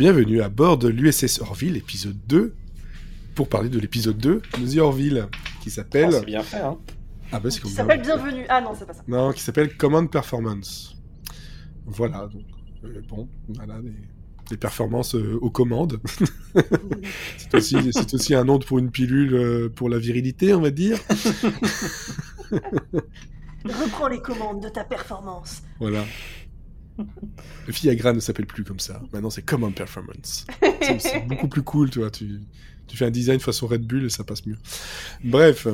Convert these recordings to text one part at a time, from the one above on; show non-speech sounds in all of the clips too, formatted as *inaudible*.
Bienvenue à bord de l'USS Orville, épisode 2, pour parler de l'épisode 2 de The Orville, qui s'appelle... Oh, c'est bien fait, hein. Ah bah c'est Qui s'appelle Bienvenue. Ah non, c'est pas ça. Non, qui s'appelle Command Performance. Voilà, donc, euh, bon, voilà, des, des performances euh, aux commandes. *laughs* c'est aussi, c'est aussi un nom pour une pilule euh, pour la virilité, on va dire. Reprends les commandes de ta performance. Voilà. Le Viagra ne s'appelle plus comme ça. Maintenant, c'est Command Performance. C'est- C'est beaucoup plus cool, tu vois. Tu, tu fais un design façon Red Bull et ça passe mieux. Bref,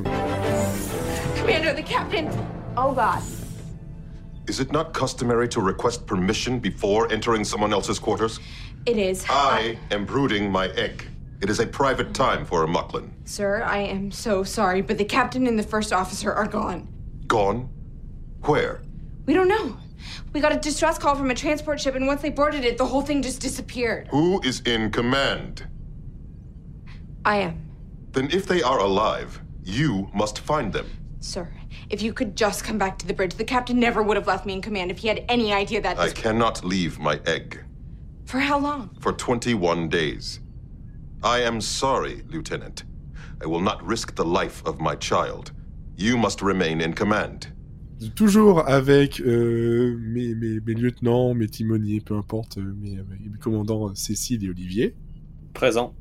Commander, the captain. Oh God. Is it not customary to request permission before entering someone else's quarters? It is. I am brooding my egg. It is a private time for a Mucklin. Sir, I am so sorry, but the captain and the first officer are gone. Gone? Where? We don't know. We got a distress call from a transport ship, and once they boarded it, the whole thing just disappeared. Who is in command? I am. Then, if they are alive, you must find them. Sir, if you could just come back to the bridge, the captain never would have left me in command if he had any idea that. I cannot leave my egg For how long? for 21 days. I am sorry, Lieutenant. I will not risk the life of my child. You must remain in command. Toujours avec euh, mes, mes, mes lieutenants, mes timoniers, peu importe, euh, mes, mes commandants euh, Cécile et Olivier. Présent.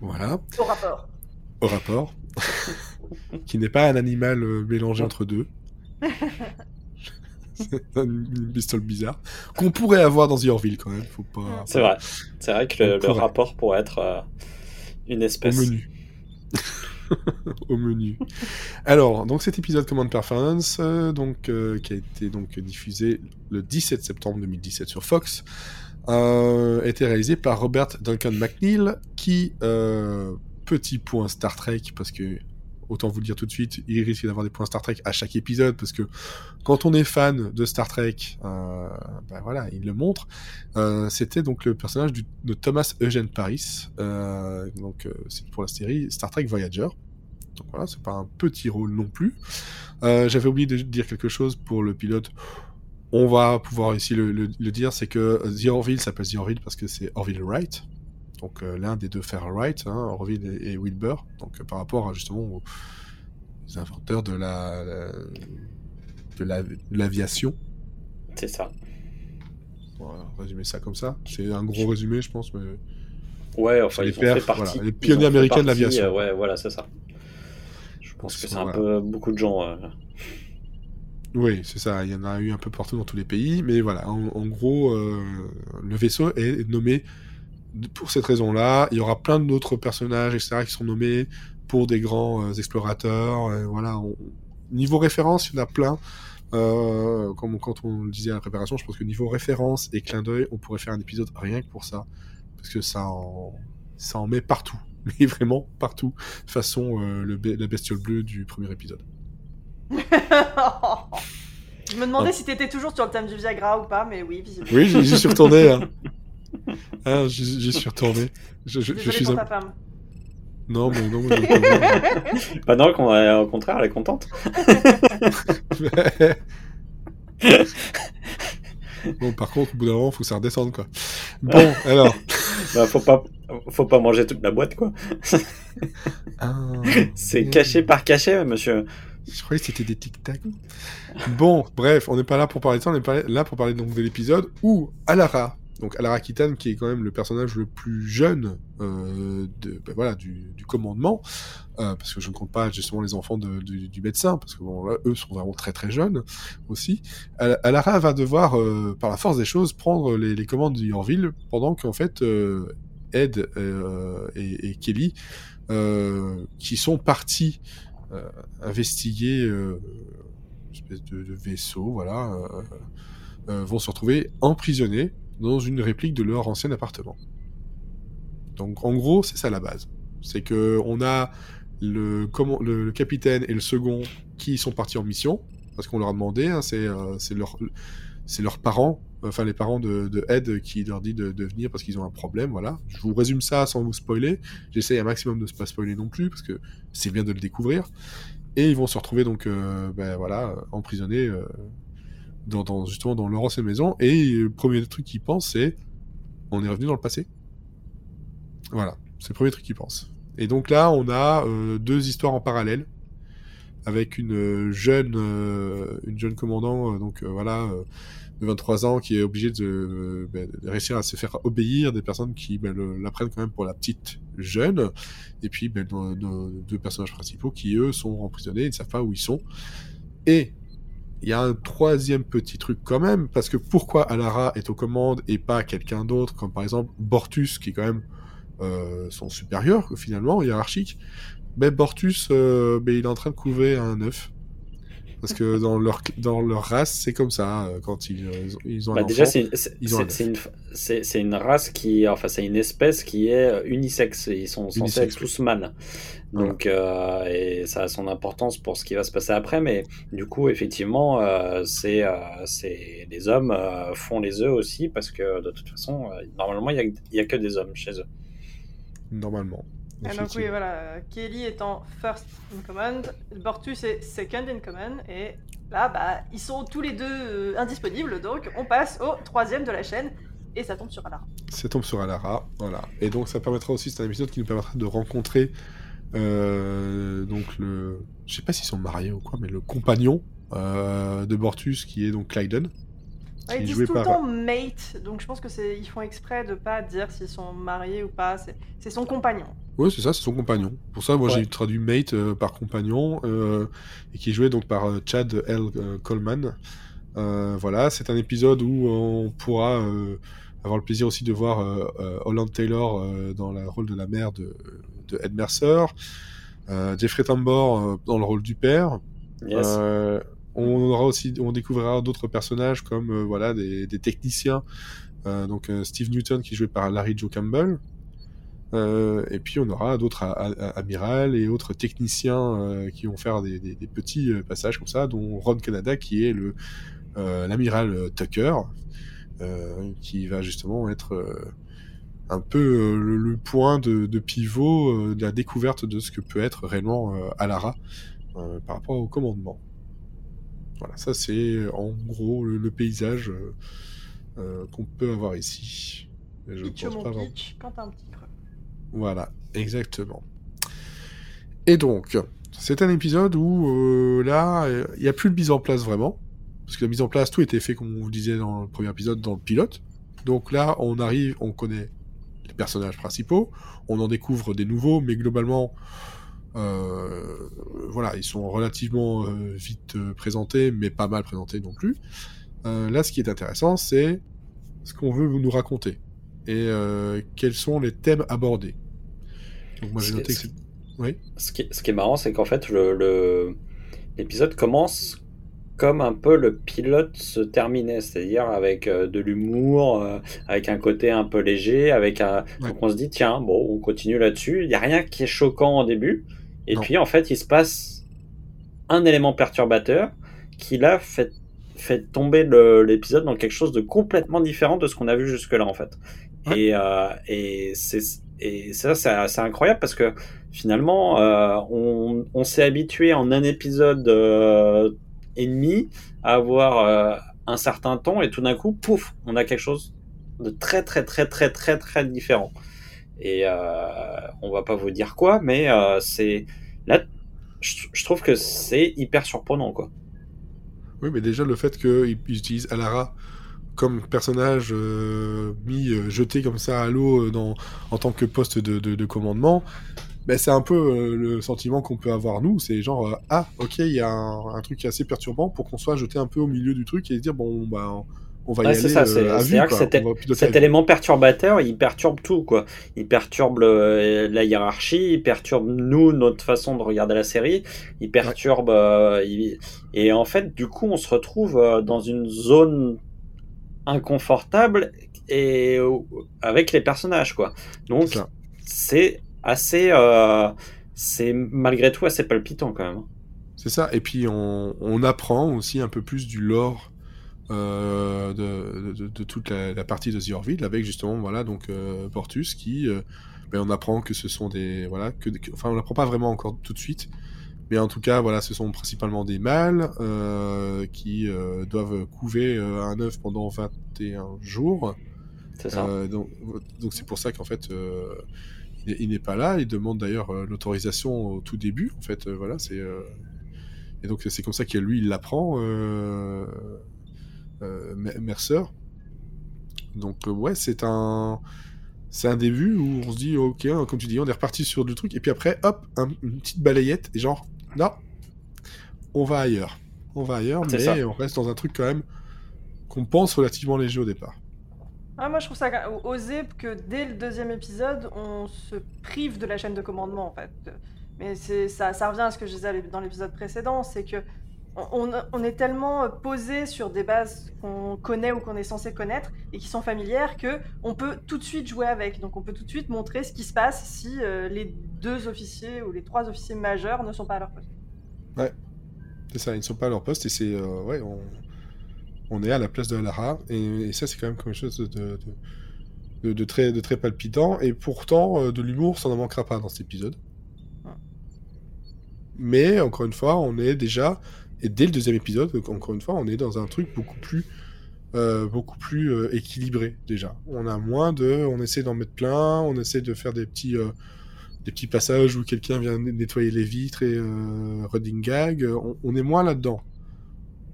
Voilà, Au rapport. au rapport. *laughs* qui n'est pas un animal mélangé entre deux. *laughs* C'est une une pistole bizarre. Qu'on pourrait avoir dans The Orville quand même. Faut pas. C'est vrai. C'est vrai que le, rapport pourrait être euh, une Au espèce. menu. *laughs* Au menu. Alors, donc cet épisode Command Performance, euh, donc, euh, qui a été diffusé le 17 septembre 2017 sur Fox, euh, a été réalisé par Robert Duncan McNeil, qui, petit point Star Trek, parce que, autant vous le dire tout de suite, il risque d'avoir des points Star Trek à chaque épisode, parce que quand on est fan de Star Trek, euh, ben voilà, il le montre. Euh, C'était donc le personnage de Thomas Eugene Paris, euh, donc pour la série Star Trek Voyager. Donc voilà, c'est pas un petit rôle non plus. J'avais oublié de dire quelque chose pour le pilote. On va pouvoir ici le, le- le dire, c'est que The Orville s'appelle The Orville parce que c'est Orville Wright, donc euh, l'un des deux Wright, hein, Orville et, et Wilbur, donc euh, par rapport à, justement aux, aux inventeurs de la, la- de la- de l'aviation. C'est ça. Voilà, résumer ça comme ça. C'est un gros résumé, je pense, mais Ouais, enfin, Les ont fait partie. voilà, les pionniers américains de l'aviation. euh, ouais, voilà, c'est ça. Je pense que c'est un Voilà. peu beaucoup de gens. euh, Oui, c'est ça. Il y en a eu un peu partout dans tous les pays, mais voilà. En, en gros, euh, le vaisseau est nommé pour cette raison-là. Il y aura plein d'autres personnages, etc., qui sont nommés pour des grands euh, explorateurs. euh, voilà. On- Niveau référence, il y en a plein. Euh, comme quand on le disait à la préparation, je pense que niveau référence et clin d'œil, on pourrait faire un épisode rien que pour ça, parce que ça en, ça en met partout, *laughs* mais vraiment partout, façon euh, le, be- la bestiole bleue du premier épisode. *laughs* Je me demandais Ah. si t'étais toujours sur le thème du Viagra ou pas, mais oui, visiblement. Oui, j'y suis retourné. Hein. Hein, j'y j'y suis retourné. Je, je- suis pour un... ta femme. Non, mais non, mais je- *laughs* Bah non, qu'on- euh, au contraire, elle est contente. *laughs* bon, par contre, au bout d'un moment, faut que ça redescende, quoi. Bon, *laughs* alors. Bah, faut pas, faut pas manger toute la boîte, quoi. Ah, C'est caché par cachet, monsieur. Je croyais que c'était des tic-tac. Bon, bref, on n'est pas là pour parler de ça, on est pas là pour parler donc de l'épisode où Alara, donc Alara Kitan, qui est quand même le personnage le plus jeune euh, ben du, commandement, euh, parce que je ne compte pas justement les enfants du, médecin, parce que eux sont vraiment très très jeunes aussi. Al- Alara va devoir, euh, par la force des choses, prendre les, les commandes du Yorville, pendant qu'en fait, Ed et, Kelly, qui sont partis investiguer une espèce de, vaisseau, vont se retrouver emprisonnés dans une réplique de leur ancien appartement. Donc en gros, c'est ça la base. C'est que on a le, capitaine et le second qui sont partis en mission, parce qu'on leur a demandé, hein, c'est euh, c'est leur, c'est leurs parents, enfin les parents de, de Ed qui leur dit de, de venir parce qu'ils ont un problème, voilà. Je vous résume ça sans vous spoiler. J'essaye un maximum de ne pas spoiler non plus, parce que c'est bien de le découvrir. Et ils vont se retrouver donc, euh, ben voilà, emprisonnés euh, dans, dans- justement dans leur ancienne maison. Et le premier truc qu'ils pensent, c'est on est revenu dans le passé. Voilà, c'est le premier truc qu'il pense. Et donc là, on a euh, deux histoires en parallèle avec une euh, jeune, euh, une jeune commandant, euh, donc euh, voilà, euh, de 23 ans, qui est euh, ben, de réussir à se faire obéir des personnes qui ben, la prennent quand même pour la petite jeune, et puis ben, nos deux personnages principaux qui eux sont emprisonnés, ils ne savent pas où ils sont. Et il y a un troisième petit truc quand même, parce que pourquoi Alara est aux commandes et pas quelqu'un d'autre, comme par exemple Bortus, qui est quand même euh, son supérieur finalement, hiérarchique, ben Bortus, euh, il est en train de couver un œuf. Parce que dans leur, dans leur race, c'est comme ça, euh, quand ils, ils ont- un déjà, c'est une, c'est une race qui, enfin, c'est une espèce qui est euh, unisexe. Ils sont censés Unisexe, être tous mâles. Donc, euh, et ça a son importance pour ce qui va se passer après. Mais du coup, effectivement, euh, c'est, euh, les hommes font les œufs aussi parce que de toute façon, normalement, il y a, a que des hommes chez eux. Normalement. Ah, donc oui, voilà, Kelly étant first in command, Bortus est second in command, et là, bah, ils sont tous les deux euh, indisponibles, donc on passe au troisième de la chaîne, et ça tombe sur Alara. Ça tombe sur Alara, voilà. Et donc ça permettra aussi, c'est un épisode qui nous permettra de rencontrer euh, donc le, je sais pas s'ils sont mariés ou quoi, mais le compagnon euh, de Bortus qui est donc Clyden. Ouais, ils disent tout le temps mate, donc je pense que c'est ils font exprès de pas dire s'ils sont mariés ou pas, c'est c'est son compagnon. Oui, c'est ça, c'est son compagnon. Pour ça, moi Ouais. j'ai traduit mate euh, par compagnon euh, et qui est joué donc par euh, Chad L. euh, Coleman. Euh, voilà, c'est un épisode où on pourra euh, avoir le plaisir aussi de voir euh, euh, Holland Taylor euh, dans le rôle de la mère de, de Ed Mercer, euh, Jeffrey Tambor euh, dans le rôle du père. Yes. On aura aussi, on découvrira d'autres personnages comme euh, voilà des, techniciens. Euh, donc euh, Steve Newton qui est joué par Larry Joe Campbell. Et puis on aura d'autres amirals et autres techniciens qui vont faire des, petits passages comme ça, dont Ron Canada qui est l'amiral Tucker, qui va justement être un peu le, point de, pivot de la découverte de ce que peut être réellement Alara par rapport au commandement. Voilà, ça c'est euh, en gros le, le paysage euh, euh, qu'on peut avoir ici. Et Je pense pas pitch, quand un petit creux. voilà, exactement. Et donc, c'est un épisode où euh, là, il n'y a plus de mise en place vraiment. Parce que la mise en place, tout était fait, comme on vous disait dans le premier épisode, dans le pilote. Donc là, on arrive, on connaît les personnages principaux, on en découvre des nouveaux, mais globalement, voilà, ils sont relativement euh, vite euh, présentés, mais pas mal présentés non plus. Euh, là, ce qui est intéressant, c'est ce qu'on veut nous raconter et euh, quels sont les thèmes abordés. Donc moi j'ai noté que c'est- c'est... Oui Ce qui, ce qui est marrant, c'est qu'en fait, le, le- l'épisode commence comme un peu le pilote se terminait, c'est-à-dire avec euh, de l'humour, euh, avec un côté un peu léger, avec un... Ouais. Donc on se dit, tiens, bon, on continue là-dessus. Il n'y a rien qui est choquant au début. Et Non. puis, en fait, il se passe un élément perturbateur qui, là, fait, fait tomber l'épisode dans quelque chose de complètement différent de ce qu'on a vu jusque-là, en fait. Ouais. Et, euh, et c'est et ça, c'est c'est incroyable parce que finalement, euh, on, on s'est habitué en un épisode euh, et demi à avoir euh, un certain ton et tout d'un coup, pouf, on a quelque chose de très très très très très très différent. Et euh, on va pas vous dire quoi, mais euh, c'est là, je, trouve que c'est hyper surprenant quoi. Oui, mais déjà le fait qu'ils utilisent Alara comme personnage euh, mis, jeté comme ça à l'eau dans, en tant que poste de, de, de commandement, ben, c'est un peu le sentiment qu'on peut avoir nous, c'est genre, ah, ok, il y a un, truc assez perturbant pour qu'on soit jeté un peu au milieu du truc et se dire, bon, bah, on va y aller ça, euh, à vue, que Cet élément perturbateur, il perturbe tout, quoi. Il perturbe le- la hiérarchie, il perturbe nous, notre façon de regarder la série, il perturbe... euh, il- Et en fait, du coup, on se retrouve euh, dans une zone inconfortable et euh, avec les personnages, quoi. Donc, C'est assez... euh, C'est malgré tout assez palpitant, quand même. C'est ça, et puis on, on apprend aussi un peu plus du lore euh, de, de, de toute la, la partie de The Orville avec justement voilà donc euh, Portus qui euh, ben, on apprend que ce sont des voilà que, que- enfin on n'apprend pas vraiment encore tout de suite mais en tout cas voilà ce sont principalement des mâles euh, qui doivent couver un œuf pendant 21 jours ça. Donc, donc c'est pour ça qu'en fait, il, il n'est pas là. Il demande d'ailleurs l'autorisation au tout début. En fait, voilà, c'est et donc c'est comme ça que lui il l'apprend, Mercer. Donc euh, ouais, c'est un c'est un début où on se dit ok, hein, comme tu dis, on est reparti sur du truc et puis après hop, un- une petite balayette et genre non, on va ailleurs, on va ailleurs, mais ça. on reste dans un truc quand même qu'on pense relativement léger au départ. Ah, moi, je trouve ça osé que dès le deuxième épisode, on se prive de la chaîne de commandement, en fait. Mais c'est ça, ça revient à ce que je disais dans l'épisode précédent, c'est que on, est tellement posé sur des bases qu'on connaît ou qu'on est censé connaître et qui sont familières que on peut tout de suite jouer avec. Donc, on peut tout de suite montrer ce qui se passe si euh, les deux officiers ou les trois officiers majeurs ne sont pas à leur poste. C'est ça, ils ne sont pas à leur poste et c'est euh, ouais, on, on est à la place de Alara et, et ça c'est quand même quelque chose de, de, de, de très, de très palpitant et pourtant euh, de l'humour ça n'en manquera pas dans cet épisode. Ouais. Mais encore une fois, on est déjà et dès le deuxième épisode, encore une fois, on est dans un truc beaucoup plus euh, beaucoup plus euh, équilibré déjà. On a moins de, on essaie d'en mettre plein, on essaie de faire des petits euh, des petits passages où quelqu'un vient nettoyer les vitres et running gag. On, est moins là-dedans.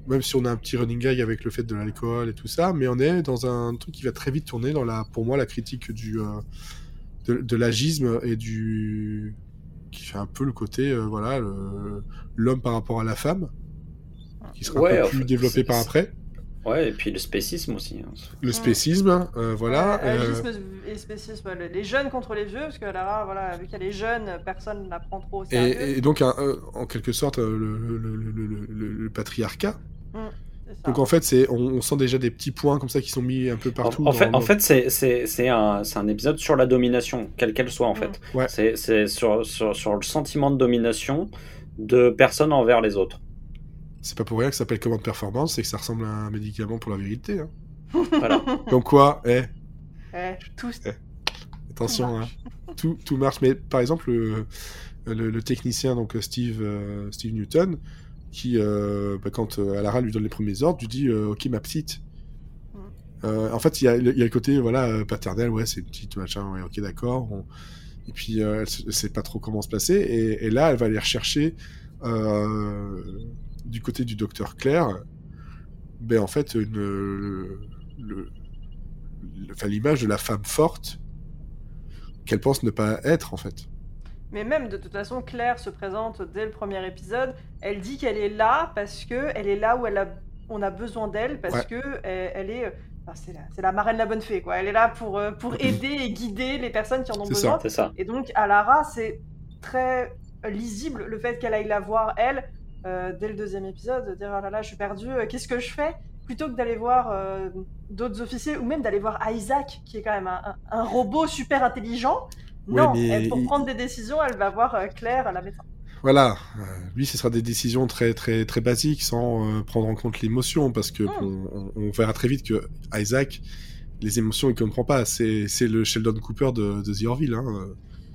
Même si on a un petit running gag avec le fait de l'alcool et tout ça, mais on est dans un truc qui va très vite tourner dans la, pour moi, la critique du de, l'agisme et du qui fait un peu le côté voilà l'homme par rapport à la femme qui sera Ouais, un peu en plus fait, développé par après Ouais, et puis le spécisme aussi. hein. le spécisme euh, voilà Ouais, euh, et spécisme, le- les jeunes contre les vieux, parce que Lara, voilà, vu qu'elle est jeune, personne ne la prend trop au sérieux. et, et donc un- en quelque sorte euh, le, le- le- le- le- le patriarcat ça. donc en fait c'est on, on sent déjà des petits points comme ça qui sont mis un peu partout en fait, en fait c'est, c'est, c'est, un, c'est un épisode sur la domination, quelle qu'elle soit en fait. Ouais. C'est, c'est sur, sur, sur le sentiment de domination de personnes envers les autres. C'est pas pour rien que ça s'appelle commande performance c'est que ça ressemble à un médicament pour la vérité hein. *laughs* Voilà. donc quoi eh? Eh, tous. Attention, Tout hein. marche. tout, tout marche. Mais par exemple, le, le- le technicien, donc Steve, euh, Steve Newton, qui, euh, bah, quand euh, Alara lui donne les premiers ordres, lui dit euh, Ok, ma petite. Mm. En fait, il y, a, il y a le côté voilà, paternel, ouais, c'est une petite, machin, ouais, ok, d'accord. on- Et puis, elle elle sait pas trop comment se placer. Et, et là, elle va aller rechercher du côté du docteur Claire, ben, en fait, une, le- le- enfin, l'image de la femme forte qu'elle pense ne pas être, en fait. Mais même de toute façon, Claire se présente dès le premier épisode. Elle dit qu'elle est là parce que elle est là où elle a, on a besoin d'elle parce Ouais. que elle, elle est, enfin, c'est la, c'est la marraine la bonne fée quoi. Elle est là pour euh, pour aider et guider les personnes qui en ont C'est besoin. C'est ça. Et donc à Lara, c'est très lisible le fait qu'elle aille la voir elle euh, dès le deuxième épisode, de dire oh là là, je suis perdue, euh, qu'est-ce que je fais? Plutôt que d'aller voir euh, d'autres officiers ou même d'aller voir Isaac, qui est quand même un, un- un robot super intelligent. Ouais, non, elle- pour il- prendre des décisions, elle va voir Claire, la médecin. Voilà, lui, ce sera des décisions très très très basiques, sans prendre en compte l'émotion, parce que Mm. bon, on, on verra très vite que Isaac, les émotions, il comprend pas. C'est c'est le Sheldon Cooper de, de The Orville. Hein.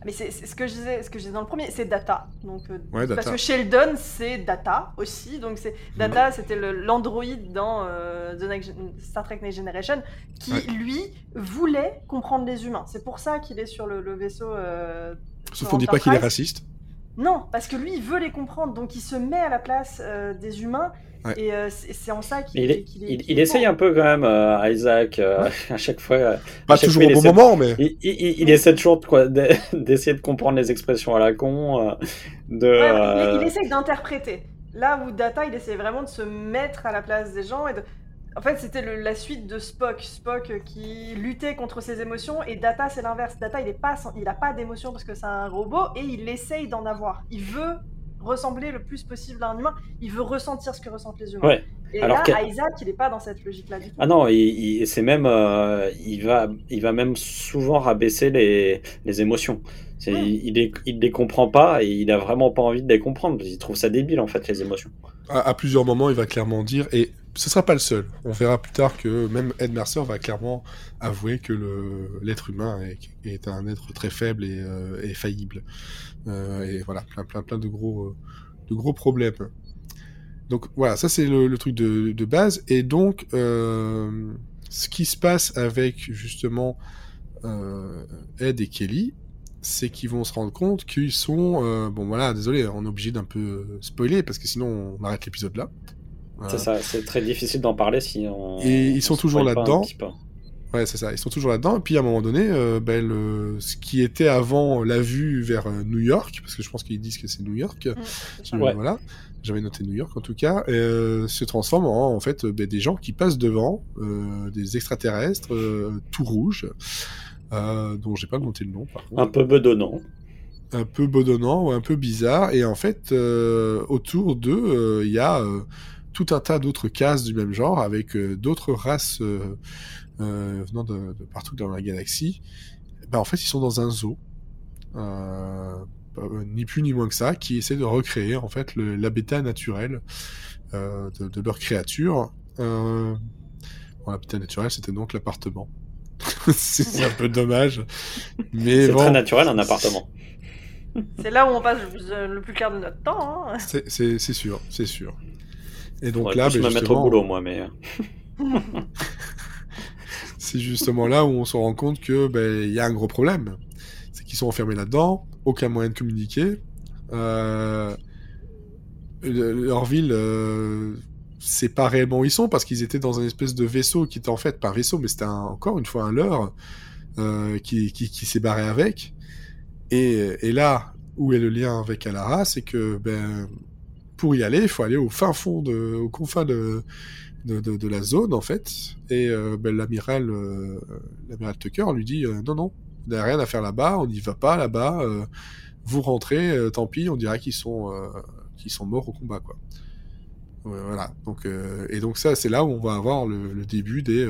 Mais c'est ce que je disais, ce que je disais dans le premier, c'est Data. Donc, euh, Ouais, Parce Data. que Sheldon, c'est Data aussi. Donc c'est Mm. Data, c'était l'android dans euh, The Next Gen- Star Trek Next Generation, qui Ouais. lui voulait comprendre les humains. C'est pour ça qu'il est sur le, le vaisseau. euh, Sauf qu'on dit pas qu'il est raciste. Non, parce que lui, il veut les comprendre, donc il se met à la place euh, des humains. Ouais. Et euh, c'est en ça qu'il Il, est- il, essaye un peu quand même, euh, Isaac, euh, *laughs* à chaque fois. Pas chaque toujours fois, au il bon essaie- moment, mais il, il- il- il essaie toujours *laughs* d'essayer de comprendre les expressions à la con. euh, de, Ouais, euh, il, il essaye d'interpréter. Là où Data, il essaie vraiment de se mettre à la place des gens et de... En fait, c'était le- la suite de Spock. Spock qui luttait contre ses émotions et Data, c'est l'inverse. Data, il est pas, sans- il a pas d'émotions parce que c'est un robot et il essaye d'en avoir. Il veut ressembler le plus possible à un humain. Il veut ressentir ce que ressentent les humains. Ouais. Et Alors là, Isaac, il est pas dans cette logique-là du tout. Ah non, il, il- c'est même, euh, il va, il va même souvent rabaisser les, les émotions. C'est, il, les, il les comprend pas et il a vraiment pas envie de les comprendre. Il trouve ça débile en fait les émotions. à, à plusieurs moments, il va clairement dire, et ce sera pas le seul. On verra plus tard que même Ed Mercer va clairement avouer que l'être humain est, un être très faible et, euh, faillible. Euh, et voilà, plein, plein, plein de gros, de gros problèmes. Donc voilà, ça c'est le, truc de, base. Et donc, euh, ce qui se passe avec justement Ed et Kelly, c'est qu'ils vont se rendre compte qu'ils sont bon voilà désolé on est obligé d'un peu spoiler parce que sinon on arrête l'épisode là. C'est ça, c'est très difficile d'en parler si on. Et ils sont on toujours là-dedans. Ouais, c'est ça. Ils sont toujours là-dedans. Et puis à un moment donné, euh, ben, le- ce qui était avant la vue vers euh, New York, parce que je pense qu'ils disent que c'est New York. Mm. Euh, Ouais. Voilà. J'avais noté New York en tout cas. euh, se transforme en, en fait ben, des gens qui passent devant, euh, des extraterrestres, euh, tout rouges, euh, dont j'ai pas noté le nom par contre Un peu bedonnant. un peu bedonnant ou un peu bizarre. Et en fait, euh, autour d'eux, euh, il y a euh, tout un tas d'autres cases du même genre avec euh, d'autres races euh, euh, venant de, de partout dans la galaxie. Ben, en fait, ils sont dans un zoo. Ni plus ni moins que ça, qui essaie de recréer en fait l'habitat naturel euh, de, de leur créature. Euh, bon, l'habitat naturel, c'était donc l'appartement. *laughs* c'est un peu dommage, mais C'est bon. très naturel un appartement. C'est là où on passe le le plus clair de notre temps. Hein. C'est sûr, c'est sûr. Et donc là, plus ben, me mettre au boulot moi, mais. *laughs* c'est justement là où on se rend compte que ben, il y a un gros problème. C'est qu'ils sont enfermés là-dedans, aucun moyen de communiquer. Euh, le- leur ville, euh, c'est pas réellement où ils sont parce qu'ils étaient dans un espèce de vaisseau qui était en fait pas un vaisseau, mais c'était un- encore une fois un leurre euh, qui, qui, qui s'est barré avec. Et, et là où est le lien avec Alara, c'est que ben pour y aller, il faut aller au fin fond, de, au confin de, la zone en fait. Et euh, ben, l'amiral, euh, l'amiral Tucker lui dit euh, non non, il n'y a rien à faire là-bas, on n'y va pas là-bas. euh, vous rentrez, tant pis, on dirait qu'ils sont sont morts au combat voilà. Donc et donc ça c'est là où on va avoir le début des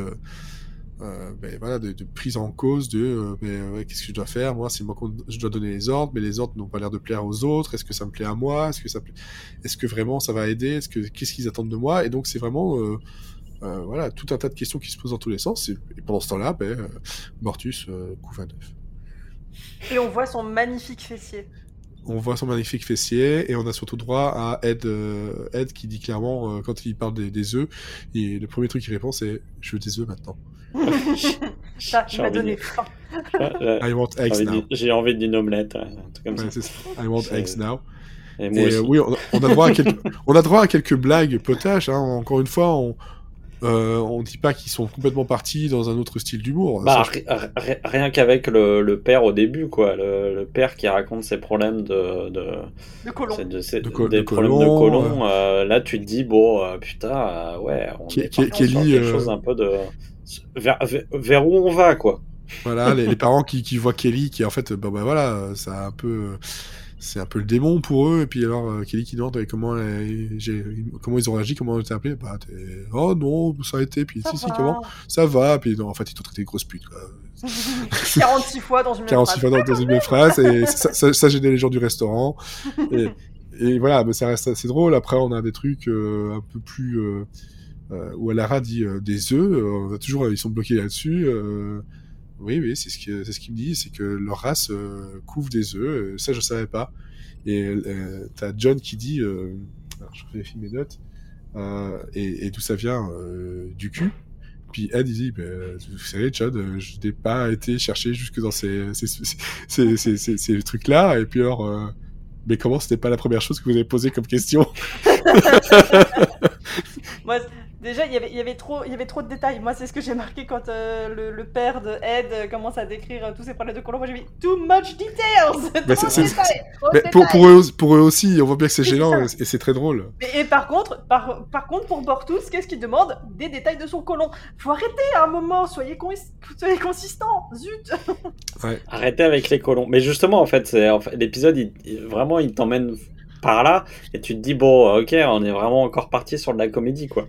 euh, ben, voilà, de, de prise en cause de euh, ben, ouais, qu'est-ce que je dois faire? Moi c'est moi qu'on je dois donner les ordres mais les ordres n'ont pas l'air de plaire aux autres. Est-ce que ça me plaît à moi? Est-ce que ça plaît- est-ce que vraiment ça va aider? Est-ce que qu'est-ce qu'ils attendent de moi? Et donc c'est vraiment euh, voilà tout un tas de questions qui se posent dans tous les sens. Et, et pendant ce temps-là ben, Mortus couvre un œuf. Et on voit son magnifique fessier. on voit son magnifique fessier et on a surtout droit à Ed, euh, Ed qui dit clairement euh, quand il parle des, des œufs et le premier truc qu'il répond c'est je veux des œufs maintenant *laughs* Ça, J'ai envie donné de- faim. Ouais, *laughs* I want j'ai eggs envie now d'une- J'ai envie d'une omelette, ouais, un truc comme Ouais, ça. c'est ça. I want eggs now Et moi Et aussi. oui, on a, on a droit à quelques, *laughs* on a droit à quelques blagues potaches. Hein. Encore une fois, on, euh, on dit pas qu'ils sont complètement partis dans un autre style d'humour. Bah, Ça, je- ri- ri- rien qu'avec le, le père au début, quoi. Le, le père qui raconte ses problèmes de. colon. de- De des de problèmes colon, de colon. euh, là, tu te dis, bon, euh, putain, euh, ouais, on Ke- est sur Kelly, quelque euh, chose un peu de. Vers, vers, vers où on va, quoi. Voilà, les, les parents qui, qui voient Kelly, qui en fait, bah, bah voilà, ça a un peu, c'est un peu le démon pour eux. Et puis alors euh, Kelly qui demande comment, euh, j'ai- comment ils ont réagi, comment on été appelé? Bah, oh non, ça a été. Puis Ça si si comment, ça va. Puis non, en fait, ils t'ont traité de grosse pute. Quoi. *laughs* 46 fois dans une même 46 phrase. fois dans, dans une même phrase et ça, ça, ça gênait les gens du restaurant et, et voilà mais ça reste assez drôle après on a des trucs euh, un peu plus où Alara dit euh, des œufs euh, on a toujours ils sont bloqués là-dessus euh, oui oui c'est ce que c'est ce qu'il me dit c'est que leur race euh, couvre des œufs euh, ça je savais pas. Et euh, t'as John qui dit euh, alors je vérifie mes notes euh, et, et d'où ça vient euh, du cul. Puis Ed il dit, ben, vous savez, Chad, euh, je n'ai pas été chercher jusque dans ces, ces, ces, ces, ces, ces trucs-là. Et puis alors, euh, mais comment c'était pas la première chose que vous avez posée comme question? *laughs* *laughs* Moi, déjà, il y avait- il y avait trop, il y avait trop de détails. Moi, c'est ce que j'ai marqué quand euh, le, le père de Ed commence à décrire euh, tous ses problèmes de colon. Moi, j'ai mis too much details. Mais Trop c'est- de c'est- détails, trop de Mais pour, eux, aussi- pour eux aussi, on voit bien que c'est gênant et c'est très drôle. Mais- Et par contre, par, par contre, pour Bortus, qu'est-ce qu'il demande Des détails de son colon. Faut arrêter à un moment. Soyez, con soyez consistant. Zut. *laughs* Arrêtez avec les colons. Mais justement, en fait, c'est en fait, l'épisode, il, il- vraiment, il t'emmène par là, et tu te dis, bon, ok, on est vraiment encore parti sur de la comédie, quoi.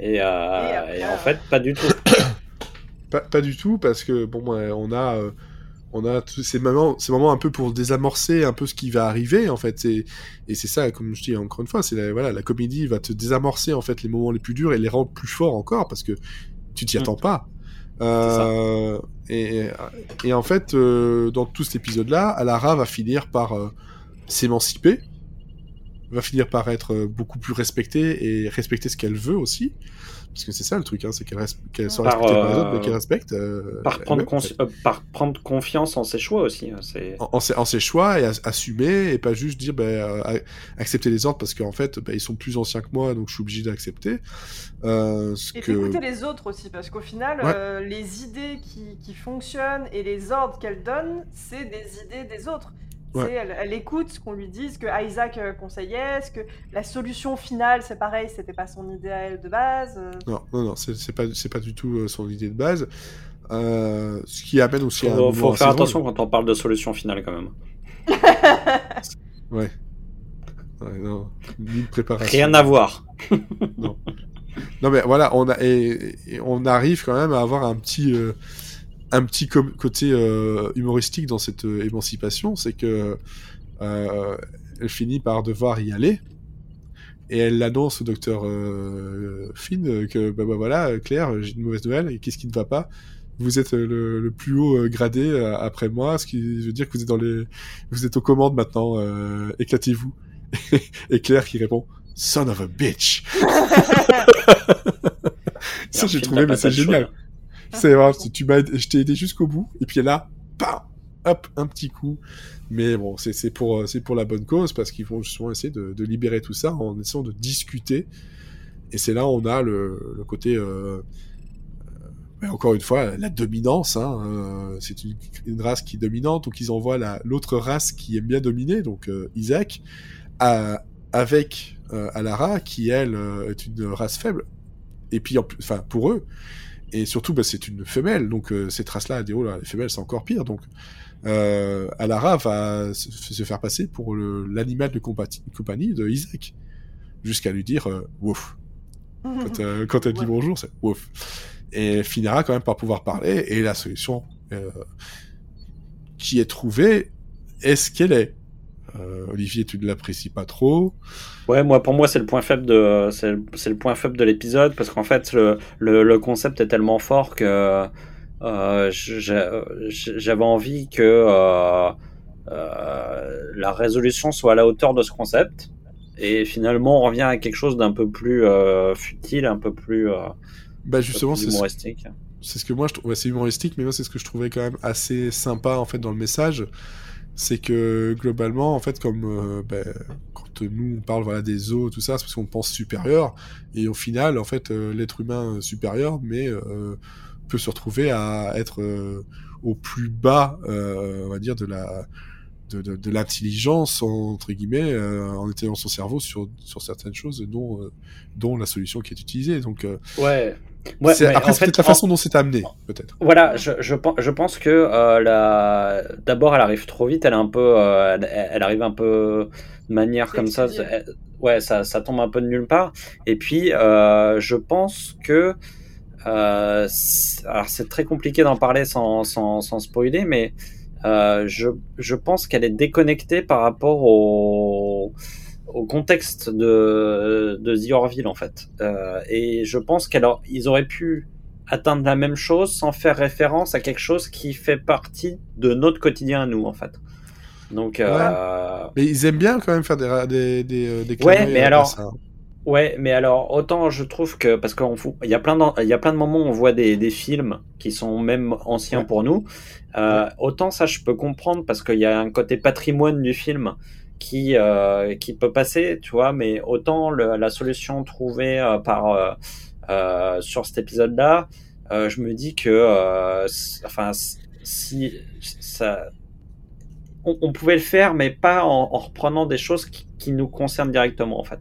Et, euh, Et après, et en fait, pas du tout. *coughs* Pas, pas du tout, parce que bon, on a, euh, on a tous ces moments, ces moments un peu pour désamorcer un peu ce qui va arriver en fait. Et, et c'est ça, comme je dis encore une fois, c'est la, voilà, la comédie va te désamorcer en fait les moments les plus durs et les rendre plus forts encore parce que tu t'y Mm. attends pas. Euh, et, et en fait, euh, dans tout cet épisode-là, Alara va finir par euh, s'émanciper va finir par être euh, beaucoup plus respectée et respecter ce qu'elle veut aussi. Parce que c'est ça le truc, hein, c'est qu'elle res- qu'elle soit Par, respectée par les euh, autres, mais qu'elle respecte. euh, Par prendre, euh, par prendre confiance en ses choix aussi. hein, C'est... en, en ses, en ses choix et as- assumer et pas juste dire a- accepter les ordres parce qu'en fait ben, ils sont plus anciens que moi donc je suis obligé d'accepter. Euh, ce Et que... d'écouter les autres aussi, parce qu'au final, Ouais. euh, les idées qui, qui fonctionnent et les ordres qu'elle donne, c'est des idées des autres. Ouais. Elle, elle écoute ce qu'on lui dit, ce que Isaac euh, conseillait, ce que la solution finale, c'est pareil, c'était pas son idée à elle de base. euh. Non, non, non, c'est pas, c'est pas du tout euh, son idée de base. Euh, ce qui amène aussi à un Faut, faut assez faire drôle. attention quand on parle de solution finale quand même. *laughs* Ouais. Ouais, non, ni de préparation. Rien à voir. Non mais voilà, on a et, et on arrive quand même à avoir un petit euh, un petit côté euh, humoristique dans cette euh, émancipation, c'est que euh, elle finit par devoir y aller et elle l'annonce au docteur euh, Finn que bah, bah, voilà Claire, j'ai une mauvaise nouvelle et qu'est-ce qui ne va pas? Vous êtes euh, le, le plus haut gradé euh, après moi, ce qui veut dire que vous êtes dans les, vous êtes aux commandes maintenant. euh, éclatez-vous. *laughs* Et Claire qui répond, "Son of a bitch." *laughs* Ça, j'ai trouvé, mais c'est choix. *laughs* C'est vrai, tu m'as, je t'ai aidé jusqu'au bout, et puis là, bam, hop, un petit coup. Mais bon, c'est pour, euh, pour la bonne cause, parce qu'ils vont justement essayer de, libérer tout ça en essayant de discuter. Et c'est là où on a le, côté, euh, euh, encore une fois, la dominance. Hein, c'est une, race qui est dominante, donc ils envoient la- l'autre race qui aime bien dominer, donc Isaac, avec Alara, qui elle est une race faible. Et puis, enfin, pour eux, et surtout, bah, c'est une femelle, donc euh, cette race-là, elle dit, oh là, les femelles, c'est encore pire. Donc, euh, Alara va se, faire passer pour l'animal de compagnie de Isaac, jusqu'à lui dire euh, wouf. Quand, euh, *laughs* quand elle dit Ouais. bonjour, c'est wouf. Et elle finira quand même par pouvoir parler, et la solution euh, qui est trouvée est ce qu'elle est. Euh, Olivier, tu ne l'apprécies pas trop. Ouais, moi, pour moi, c'est le point faible de, c'est le, point faible de l'épisode parce qu'en fait, le, le, le concept est tellement fort que euh, j'avais envie que euh, la résolution soit à la hauteur de ce concept. Et finalement, on revient à quelque chose d'un peu plus futile, un peu plus, Bah justement, c'est ce humoristique. c'est ce que moi je trouve c'est humoristique mais moi c'est ce que je trouvais quand même assez sympa en fait dans le message c'est que globalement en fait comme euh, ben, quand nous on parle voilà des os tout ça c'est parce qu'on pense supérieur. Et au final en fait euh, l'être humain euh, supérieur mais euh, peut se retrouver à être au plus bas on va dire de la de, de, de l'intelligence entre guillemets en étayant son cerveau sur sur certaines choses dont dont la solution qui est utilisée. Donc euh, Ouais. Après c'est fait, peut-être la en- façon dont c'est amené peut-être Voilà, je, je, je pense que euh, la... d'abord elle arrive trop vite, elle est un peu, euh, elle, elle arrive un peu de manière C'est comme ça, elle- ouais, ça, ça tombe un peu de nulle part. Et puis euh, je pense que, euh, c'est- alors c'est très compliqué d'en parler sans, sans, sans spoiler, mais euh, je, je pense qu'elle est déconnectée par rapport au, au contexte de, de The Orville en fait. Euh, et je pense qu'ils auraient pu atteindre la même chose sans faire référence à quelque chose qui fait partie de notre quotidien à nous en fait. Donc euh, Mais ils aiment bien quand même faire des, des, des, euh, des Ouais, mais alors- ça. ouais, mais alors autant je trouve que parce qu'on fou- il y a plein il y a plein de moments où on voit des, des films qui sont même anciens Ouais. pour nous. Euh, Autant ça je peux comprendre parce qu'il y a un côté patrimoine du film qui euh, qui peut passer, tu vois, mais autant le- la solution trouvée euh, par euh, sur cet épisode-là, je me dis que enfin si ça on, on pouvait le faire, mais pas en, en reprenant des choses qui, qui nous concernent directement en fait.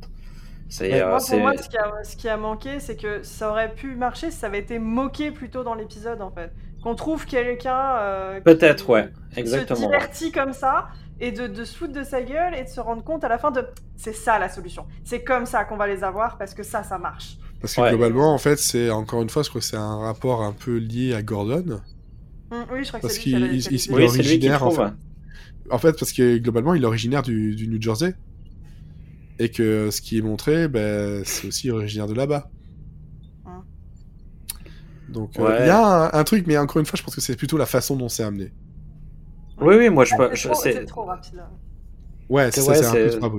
C'est Moi, pour moi, ce qui, a, ce qui a manqué, c'est que ça aurait pu marcher si ça avait été moqué plus tôt dans l'épisode, en fait. Qu'on trouve quelqu'un. peut-être ouais, qui exactement. se divertit comme ça et de, de se foutre de sa gueule et de se rendre compte à la fin de c'est ça la solution. C'est comme ça qu'on va les avoir parce que ça, ça marche. Parce que Ouais. globalement, en fait, c'est encore une fois, je crois que c'est un rapport un peu lié à Gordon. Hum, oui, je crois que Parce qu'il- Oui, est c'est lui qui originaire, en fait. En fait, parce que globalement, il est originaire du, du New Jersey. Et que ce qui est montré, ben, c'est aussi originaire de là-bas. Hum. Donc, euh, il Ouais. y a un, un truc, mais encore une fois, je pense que c'est plutôt la façon dont c'est amené. Oui, oui, moi je, c'est je- trop- c'est- trop rapide là. Ouais, c'est C'est- ça, ouais, c'est un peu c'est- trop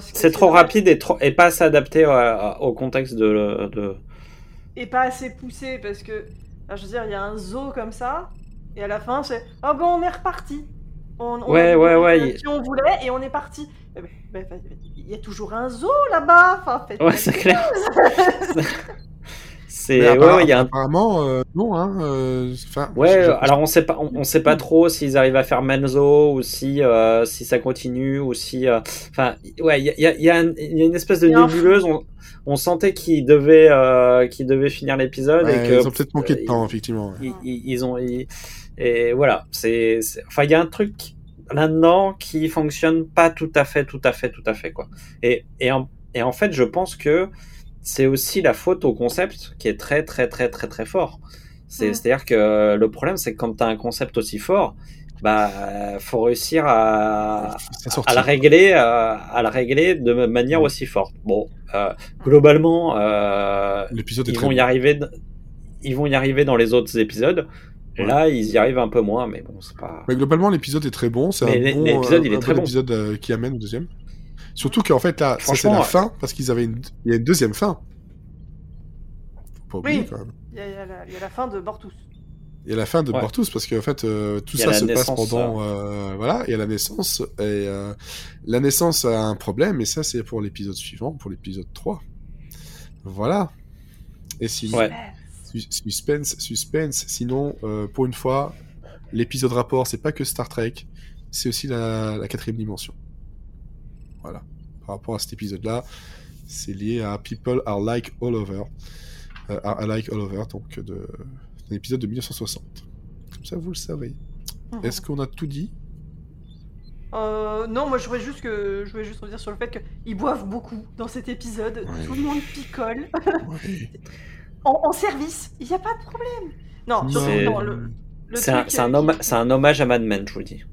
c'est- ce trop rapide et, trop, et pas assez adapté au contexte de, de... et pas assez poussé parce que, enfin, je veux dire, il y a un zoo comme ça, et à la fin, c'est ah bon, on est reparti. On, on Ouais, a ouais, ouais, Qui on voulait et on est parti. Eh ben, ben, ben, Il y a toujours un zoo là-bas. Enfin, Ouais, c'est clair. *laughs* *laughs* C'est Mais ouais, ouais, il y a un Apparemment, euh, non, hein. euh, Enfin, Ouais, alors on sait pas, on, on sait pas trop s'ils arrivent à faire Menzo ou si euh, si ça continue ou si, euh, enfin, ouais, il y a, il y, a, y a un- il y a une espèce de nébuleuse. On, on sentait qu'ils devaient euh, qu'ils devaient finir l'épisode ouais, et que ils ont peut-être manqué de temps, effectivement. ils, ils- ils ont ils- et voilà, c'est, c'est- enfin, il y a un truc là-dedans qui fonctionne pas tout à fait, tout à fait, tout à fait quoi. Et et en, et en fait, je pense que c'est aussi la faute au concept qui est très très très très très fort. C'est. C'est-à-dire que le problème, c'est que quand tu as un concept aussi fort, bah, faut réussir à, à le régler, euh, à le régler de manière aussi forte. Bon, euh, globalement, euh, est ils très vont y bon. arriver, ils vont y arriver dans les autres épisodes. Ouais. Là, ils y arrivent un peu moins, mais bon, c'est pas. Mais globalement, l'épisode est très bon. C'est Mais un bon, l'épisode, euh, il est un très bon. épisode euh, qui amène au deuxième. Surtout qu'en fait, là, ça c'est la ouais. fin, parce qu'ils avaient une... Il y a une deuxième fin. Faut pas oublier, Oui. quand même. Il y, a, il y a la, il y a la fin de Bortus. Il y a la fin de Ouais. Bortus, parce qu'en fait, euh, tout ça se passe pendant... euh, voilà, il y a la naissance, et euh, la naissance a un problème, et ça, c'est pour l'épisode suivant, pour l'épisode 3. Voilà. Et sinon... Ouais. Suspense, suspense. Sinon, euh, pour une fois, l'épisode rapport, c'est pas que Star Trek, c'est aussi la, la quatrième dimension. Voilà. Par rapport à cet épisode-là, c'est lié à People Are Like All Over. Euh, are Like All Over, donc de, d'un épisode de 1960. Comme ça, vous le savez. Mhm. Est-ce qu'on a tout dit? Euh, non, moi je voulais juste que je voulais juste revenir sur le fait qu'ils boivent beaucoup dans cet épisode. Ouais. Tout le monde picole. Ouais. *laughs* En, en service, il n'y a pas de problème. Non, dans le. C'est un, un, euh, qui- c'est un hommage à Mad Men, je vous le dis.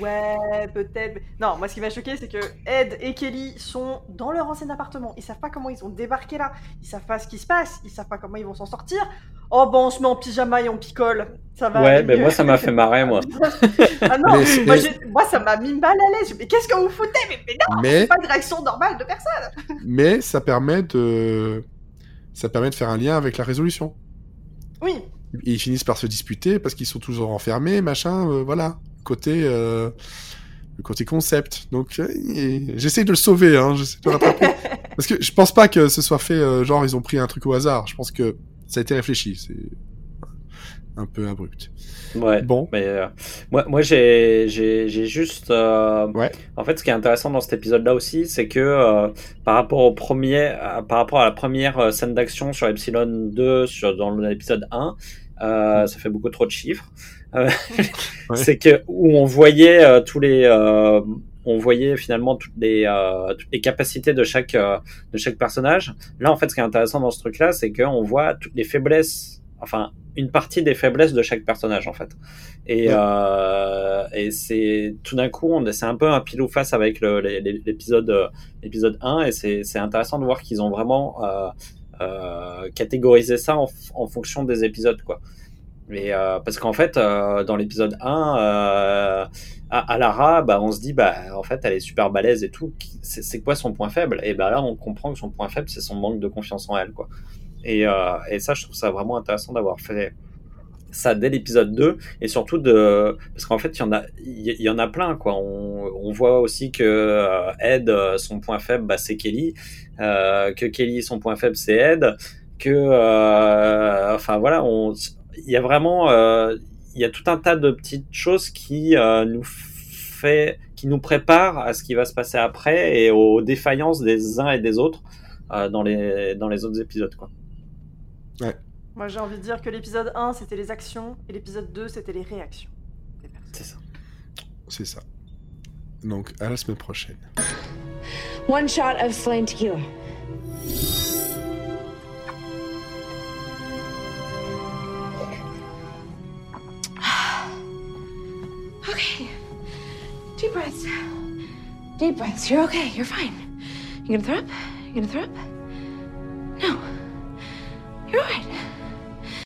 Ouais, peut-être. Non, moi ce qui m'a choqué, c'est que Ed et Kelly sont dans leur ancien appartement. Ils savent pas comment ils ont débarqué là. Ils savent pas ce qui se passe. Ils savent pas comment ils vont s'en sortir. Oh bon, on se met en pyjama et on picole. Ça va. Ouais, mais mieux. moi, ça m'a fait marrer, moi. *laughs* ah non, Mais moi, ça m'a mis mal à l'aise. Mais qu'est-ce que vous foutez? Mais, mais non, Mais, pas de réaction normale de personne. *laughs* mais ça permet de... Ça permet de faire un lien avec la résolution. Oui, ils finissent par se disputer parce qu'ils sont toujours enfermés, machin, euh, voilà. Côté, euh, le côté concept. Donc, euh, j'essaie de le sauver, hein, j'essaie de le rattraper. *laughs* parce que je pense pas que ce soit fait, euh, genre, ils ont pris un truc au hasard. Je pense que ça a été réfléchi. C'est un peu abrupt. Ouais. Bon. Mais euh, moi, moi j'ai, j'ai, j'ai juste. euh, Ouais. En fait, ce qui est intéressant dans cet épisode-là aussi, c'est que euh, par rapport au premier, euh, par rapport à la première scène d'action sur Epsilon 2, sur, dans l'épisode 1, euh, ça fait beaucoup trop de chiffres. Euh, *laughs* Ouais. C'est que où on voyait euh, tous les, on voyait finalement toutes les, toutes les capacités de chaque, de chaque personnage. Là, en fait, ce qui est intéressant dans ce truc-là, c'est qu'on voit toutes les faiblesses, enfin une partie des faiblesses de chaque personnage en fait. Et, Ouais. et c'est tout d'un coup, c'est un peu un pile ou face avec l'épisode l'épisode 1 et c'est c'est intéressant de voir qu'ils ont vraiment euh, catégorisé ça en, fonction des épisodes quoi. Et euh, parce qu'en fait, euh, dans l'épisode 1, euh, à, à Lara, bah, on se dit, bah, en fait, elle est super balèze et tout. C'est quoi son point faible? Et bah là, on comprend que son point faible, c'est son manque de confiance en elle, quoi. Et, et ça, je trouve ça vraiment intéressant d'avoir fait ça dès l'épisode 2 et surtout de parce qu'en fait il y en a il y, en a plein quoi. On, voit aussi que euh, Ed euh, son point faible bah, c'est Kelly. Euh, que Kelly son point faible c'est Ed. Que enfin voilà on il y a vraiment il y a tout un tas de petites choses qui nous fait qui nous préparent à ce qui va se passer après et aux défaillances des uns et des autres dans les dans les autres épisodes quoi moi, j'ai envie de dire que l'épisode 1, c'était les actions, et l'épisode 2, c'était les réactions. C'est ça. C'est ça. Donc, à la semaine prochaine. One shot of slain tequila. *sighs* okay. Deep breaths. Deep breaths. You're okay. You're fine. You gonna throw up? You gonna throw up? No. You're alright.